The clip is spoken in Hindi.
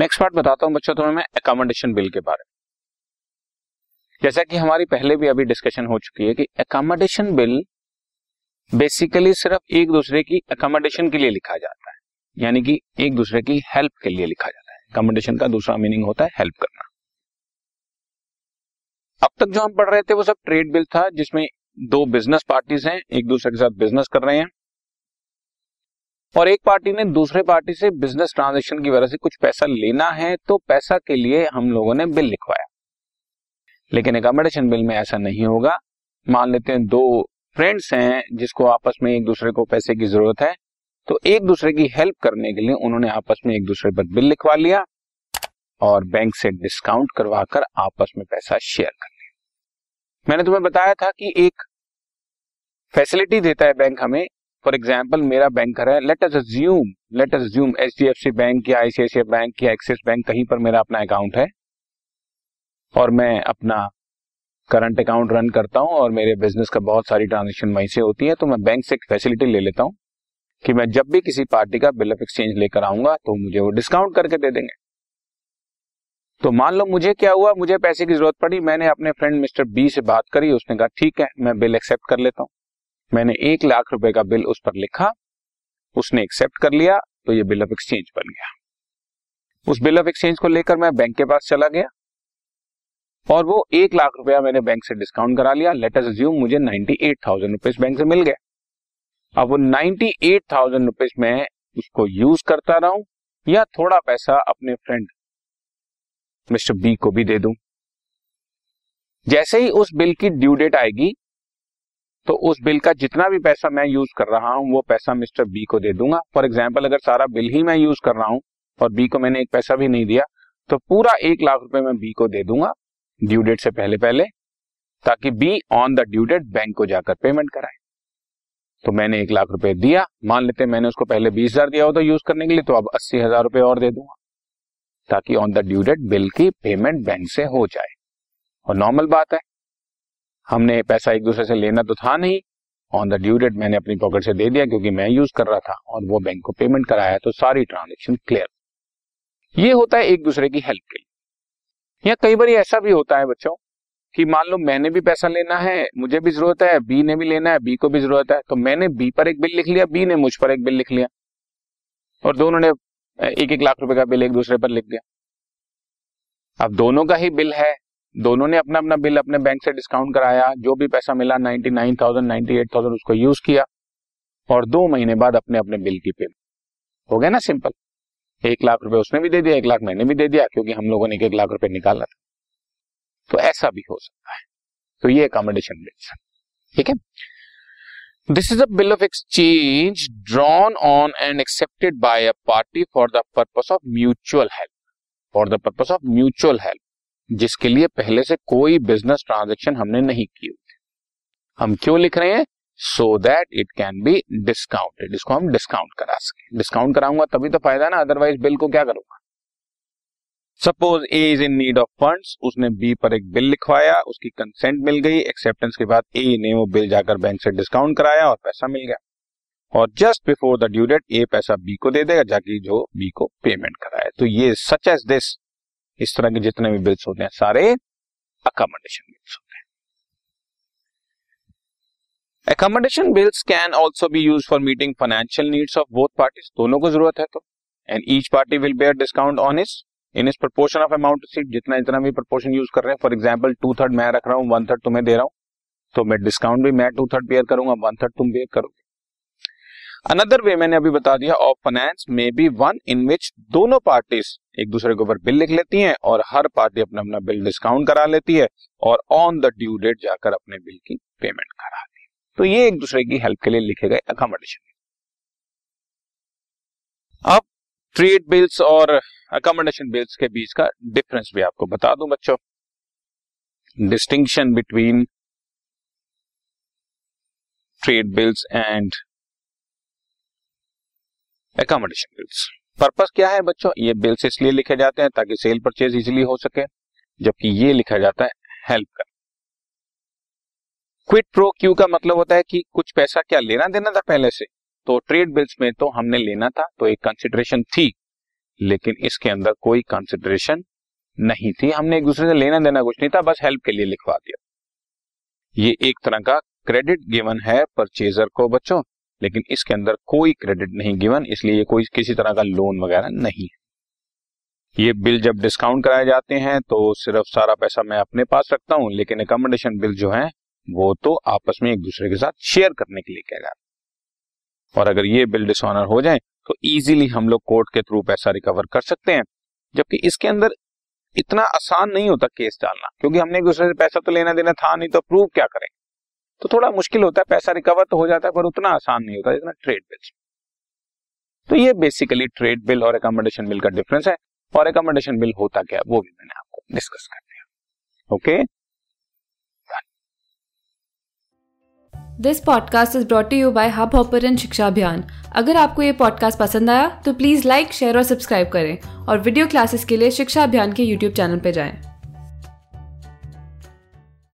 नेक्स्ट पार्ट बताता हूँ बच्चों तुम्हें मैं अकोमोडेशन बिल के बारे में। जैसा कि हमारी पहले भी अभी डिस्कशन हो चुकी है कि अकोमोडेशन बिल बेसिकली सिर्फ़ एक दूसरे की अकोमोडेशन के लिए लिखा जाता है। यानी कि एक दूसरे की हेल्प के लिए लिखा जाता है। अकोमोडेशन का दूसरा मीनिंग होता है हेल्प करना। अब तक जो हम पढ़ रहे थे वो सब ट्रेड बिल था, जिसमें दो बिज़नेस पार्टीज़ हैं, एक दूसरे के साथ बिज़नेस कर रहे हैं। और एक पार्टी ने दूसरे पार्टी से बिज़नेस ट्रांजेक्शन की वजह से कुछ पैसा लेना है तो पैसा के लिए हम लोगों ने बिल लिखवाया। लेकिन अकोमोडेशन बिल में ऐसा नहीं होगा। मान लेते हैं दो फ्रेंड्स हैं जिसको आपस में एक दूसरे को पैसे की ज़रूरत है तो एक दूसरे की हेल्प करने के लिए उन्होंने आपस में एक दूसरे पर बिल लिखवा लिया और बैंक से डिस्काउंट करवाकर आपस में पैसा शेयर कर लिया। मैंने तुम्हें बताया था कि एक फैसिलिटी देता है बैंक हमें फॉर एग्ज़ाम्पल मेरा बैंकर है let us assume let us assume H D F C bank या आईसीआईसीआई बैंक या एक्सिस बैंक कहीं पर मेरा अपना अकाउंट है। और मैं अपना करंट अकाउंट रन करता हूँ और मेरे बिज़नेस का बहुत सारी ट्रांजेक्शन वहीं से होती है तो मैं बैंक से एक फैसिलिटी ले लेता हूँ कि मैं जब भी किसी पार्टी का बिल ऑफ़ एक्सचेंज लेकर आऊँगा तो मुझे वो डिस्काउंट करके दे देंगे। तो मान लो मुझे क्या हुआ, मुझे पैसे की ज़रूरत पड़ी, मैंने अपने फ्रेंड मिस्टर बी से बात करी, उसने कहा, ठीक है, मैं बिल एक्सेप्ट कर लेता हूँ। मैंने एक लाख रुपए का बिल उस पर लिखा, उसने एक्सेप्ट कर लिया तो ये बिल ऑफ़ एक्सचेंज बन गया। उस बिल ऑफ़ एक्सचेंज को लेकर मैं बैंक के पास चला गया और वो एक लाख रुपया मैंने बैंक से डिस्काउंट करा लिया। लेटर अज्यूम मुझे ninety eight thousand rupees bank से मिल गया अब वो नाइन्टी एट थाउज़ेंड रुपीज़ में उसको यूज़ करता रहूँ या थोड़ा पैसा अपने फ्रेंड मिस्टर बी को भी दे दूँ। जैसे ही उस बिल की ड्यू डेट आएगी तो उस बिल का जितना भी पैसा मैं यूज़ कर रहा हूँ, वो पैसा मिस्टर बी को दे दूँगा। फॉर एग्ज़ाम्पल अगर सारा बिल ही मैं यूज़ कर रहा हूँ और बी को मैंने एक पैसा भी नहीं दिया तो पूरा एक लाख रुपए मैं बी को दे दूँगा, ड्यू डेट से पहले पहले, ताकि be on the due date bank को जाकर पेमेंट कराए। तो मैंने एक लाख रुपए दिया, मान लेते मैंने उसको पहले बीस हज़ार दिया होता यूज़ करने के लिए तो अब अस्सी हज़ार रुपए और दे दूँगा, ताकि on the due date bill की पेमेंट बैंक से हो जाए। और नॉर्मल बात है हमने पैसा एक दूसरे से लेना तो था नहीं। ऑन द ड्यू डेट मैंने अपनी पॉकेट से दे दिया क्योंकि मैं यूज़ कर रहा था और वो बैंक को पेमेंट कराया तो सारी ट्रांजेक्शन क्लियर ये होता है एक दूसरे की हेल्प के लिए। या कई बार ऐसा भी होता है बच्चों कि मान लो मैंने भी पैसा लेना है, मुझे भी ज़रूरत है बी ने भी लेना है बी को भी ज़रूरत है तो मैंने बी पर एक बिल लिख लिया बी ने मुझ पर एक बिल लिख लिया। और दोनों ने एक एक लाख रुपए का बिल एक दूसरे पर लिख दिया। अब दोनों का ही बिल है दोनों ने अपना अपना बिल अपने बैंक से डिस्काउंट कराया, जो भी पैसा मिला ninety nine thousand ninety eight thousand उसको यूज़ किया और दो महीने बाद अपने अपने बिल की पेमेंट हो गया ना सिंपल एक लाख रुपए उसने भी दे दिया, एक लाख मैंने भी दे दिया, क्योंकि हम लोगों ने एक एक लाख रुपए निकाला था। तो ऐसा भी हो सकता है। तो ये अकोमोडेशन बिल्स ठीक है? This is a bill of exchange drawn on and accepted by a party for the purpose of mutual help for the purpose of mutual help जिसके लिए पहले से कोई बिज़नेस ट्रांजेक्शन हमने नहीं की हम क्यों लिख रहे हैं? So that it can be discounted इसको हम डिस्काउंट करा सके। डिस्काउंट कराऊँगा तभी तो फ़ायदा ना अदरवाइज़ बिल को क्या करूँगा? Suppose A is in need of funds उसने बी पर एक बिल लिखवाया, उसकी कंसेंट मिल गई एक्सेप्टेंस के बाद ए ने वो बिल जाकर बैंक से डिस्काउंट कराया और पैसा मिल गया। और just before the due date A पैसा बी को दे देगा, जाके जो बी को पेमेंट कराए। तो ये सच एज दिस इस तरह के जितने भी बिल्स होते हैं, सारे अकोमोडेशन बिल्स होते हैं। Accommodation bills can also be use for meeting financial needs of both parties दोनों को ज़रूरत है तो। And each party will bear discount on इस इन इस प्रपोर्शन ऑफ़ अमाउंट सीट जितना इतना भी प्रपोर्शन यूज़ कर रहे हैं फॉर एग्ज़ाम्पल टू थर्ड मैं रख रहा हूँ वन थर्ड तुम्हें दे रहा हूँ तो मैं डिस्काउंट भी मैं टू थर्ड पेयर करूँगा वन थर्ड तुम पेयर करोगे। अनदर वे मैंने अभी बता दिया ऑफ़ फाइनेंस में बी वन इन विच दोनों पार्टीज़ एक दूसरे के ऊपर बिल लिख लेती हैं और हर पार्टी अपना अपना बिल डिस्काउंट करा लेती है और ऑन द ड्यू डेट जाकर अपने बिल की पेमेंट कराती है तो ये एक दूसरे की हेल्प के लिए लिखे गए अकोमोडेशन अब ट्रेड बिल्स और अकोमोडेशन बिल्स के बीच का डिफरेंस भी आपको बता दूँ बच्चों। Distinction between trade bills and accommodation bills purpose क्या है बच्चों? ये बिल्स इसलिए लिखे जाते हैं ताकि सेल परचेज इजिली हो सके, जबकि ये लिखा जाता है हेल्प कर क्विट प्रो क्यू का मतलब होता है कि कुछ पैसा क्या लेना देना था पहले से? तो ट्रेड बिल्स में तो हमने लेना था तो एक कंसिडरेशन थी, लेकिन इसके अंदर कोई कंसिडरेशन नहीं थी। हमने एक दूसरे से लेना देना कुछ नहीं था, बस हेल्प के लिए लिखवा दिया। ये एक तरह का क्रेडिट गिवन है परचेजर को बच्चों। लेकिन इसके अंदर कोई क्रेडिट नहीं गिवन इसलिए ये कोई किसी तरह का लोन वगैरह नहीं। है ये बिल जब डिस्काउंट कराए जाते हैं तो सिर्फ़ सारा पैसा मैं अपने पास रखता हूँ, लेकिन एकोमोडेशन बिल जो है, वो तो आपस में एक दूसरे के साथ शेयर करने के लिए कह है। और अगर ये बिल डिसऑनर हो जाए तो इजीली हम लोग कोर्ट के थ्रू पैसा रिकवर कर सकते हैं। जबकि इसके अंदर इतना आसान नहीं होता केस डालना, क्योंकि हमने एक दूसरे से पैसा तो लेना देना था, नहीं तो प्रूव क्या करें? तो थोड़ा मुश्किल होता है, पैसा रिकवर तो हो जाता है, पर उतना आसान नहीं होता, जितना ट्रेड बिल तो ये बेसिकली ट्रेड बिल और एकोमोडेशन बिल का डिफरेंस है, और एकोमोडेशन बिल होता क्या, वो भी मैंने आपको डिस्कस कर दिया। Okay this podcast is brought you by Hubhopper Shiksha Abhiyan अगर आपको ये पॉडकास्ट पसंद आया तो प्लीज़ लाइक शेयर और सब्सक्राइब करें, और वीडियो क्लासेस के लिए शिक्षा अभियान के यूट्यूब चैनल पर जाएँ।